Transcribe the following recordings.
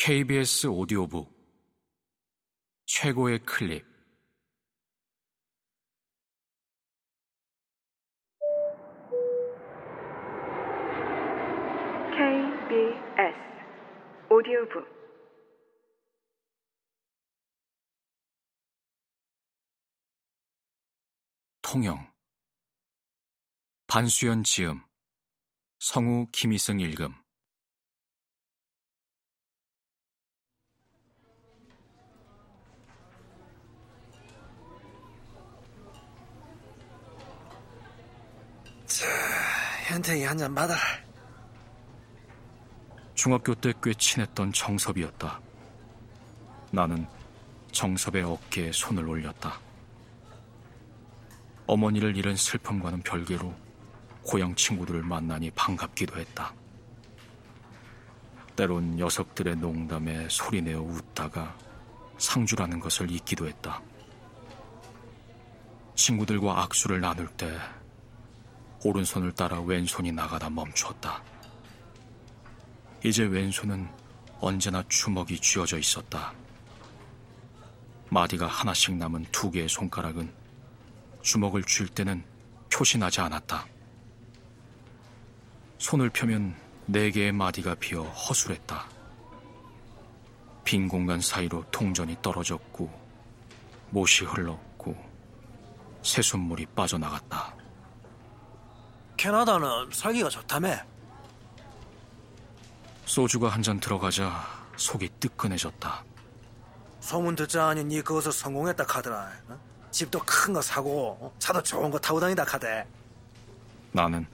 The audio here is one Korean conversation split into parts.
KBS 오디오북. 최고의 클립. KBS 오디오북. 통영. 반수연 지음. 성우 김희승 읽음 자, 현택이 한 잔 받아라. 중학교 때 꽤 친했던 정섭이었다. 나는 정섭의 어깨에 손을 올렸다. 어머니를 잃은 슬픔과는 별개로 고향 친구들을 만나니 반갑기도 했다. 때론 녀석들의 농담에 소리내어 웃다가 상주라는 것을 잊기도 했다. 친구들과 악수를 나눌 때 오른손을 따라 왼손이 나가다 멈췄다. 이제 왼손은 언제나 주먹이 쥐어져 있었다. 마디가 하나씩 남은 두 개의 손가락은 주먹을 쥘 때는 표시나지 않았다. 손을 펴면 네 개의 마디가 비어 허술했다. 빈 공간 사이로 동전이 떨어졌고 못이 흘렀고 새순물이 빠져나갔다. 캐나다는 살기가 좋다며. 소주가 한 잔 들어가자 속이 뜨끈해졌다. 소문 듣자니 니 그것을 성공했다 카더라. 어? 집도 큰 거 사고 어? 차도 좋은 거 타고 다니다 카대. 나는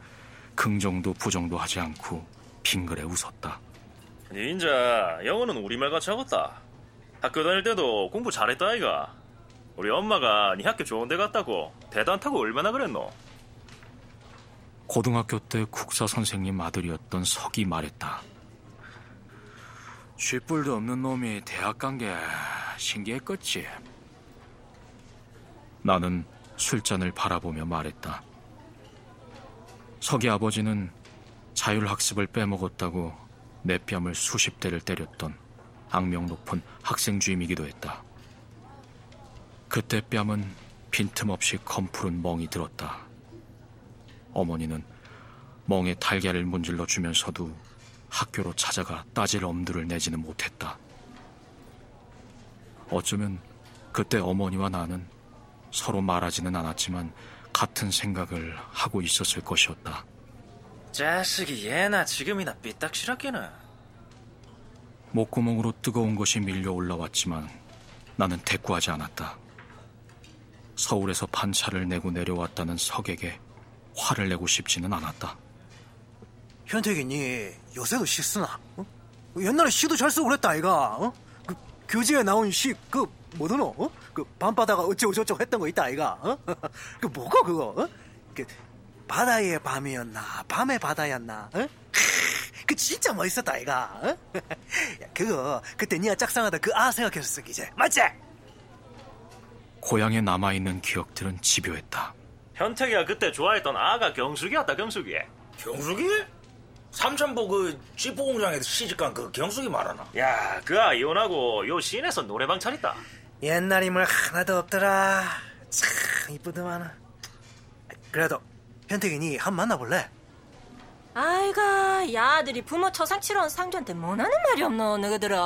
긍정도 부정도 하지 않고 빙그레 웃었다. 니 인자 영어는 우리말같이 하겠다. 학교 다닐 때도 공부 잘했다 아이가. 우리 엄마가 니 학교 좋은 데 갔다고 대단 타고 얼마나 그랬노? 고등학교 때 국사 선생님 아들이었던 석이 말했다. 쥐뿔도 없는 놈이 대학 간 게 신기했겠지. 나는 술잔을 바라보며 말했다. 석이 아버지는 자율학습을 빼먹었다고 내 뺨을 수십 대를 때렸던 악명 높은 학생 주임이기도 했다. 그때 뺨은 빈틈없이 검푸른 멍이 들었다. 어머니는 멍에 달걀을 문질러 주면서도 학교로 찾아가 따질 엄두를 내지는 못했다. 어쩌면 그때 어머니와 나는 서로 말하지는 않았지만 같은 생각을 하고 있었을 것이었다. 자식이 예나 지금이나 삐딱실하게는. 목구멍으로 뜨거운 것이 밀려 올라왔지만 나는 대꾸하지 않았다. 서울에서 반차를 내고 내려왔다는 석에게 화를 내고 싶지는 않았다. 현택이 니 요새도 시 쓰나? 어? 옛날에 시도 잘 쓰고 그랬다 아이가. 어? 그 교재에 나온 시 그 뭐더노? 어? 그 밤바다가 어쩌고저쩌고 했던 거 있다 아이가. 어? 그 뭐고 그거? 어? 그 바다의 밤이었나 밤의 바다였나? 어? 그 진짜 멋있었다 아이가. 어? 야, 그거 그때 니가 짝상하다 그 아 생각해서 쓰기 이제 맞지? 고향에 남아있는 기억들은 집요했다. 현택이가 그때 좋아했던 아가 경숙이었다 경숙이. 경숙이? 삼천포 그 찌포 공장에서 시집간 그 경숙이 말하나? 야, 그 아 이혼하고 요 시내에서 노래방 차렸다. 옛날 인물 하나도 없더라. 참 이쁘더만. 그래도 현택이 니한번 만나볼래? 아이가 야들이 부모 초상 치러온 상주한테 뭐하는 말이 없노 너희들은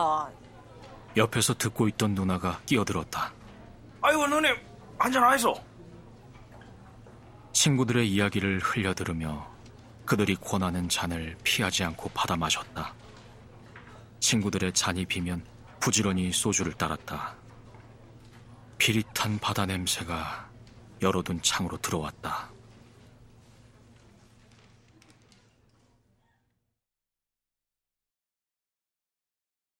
옆에서 듣고 있던 누나가 끼어들었다. 아이고 누님 한잔 하이소. 친구들의 이야기를 흘려들으며 그들이 권하는 잔을 피하지 않고 받아 마셨다. 친구들의 잔이 비면 부지런히 소주를 따랐다. 비릿한 바다 냄새가 열어둔 창으로 들어왔다.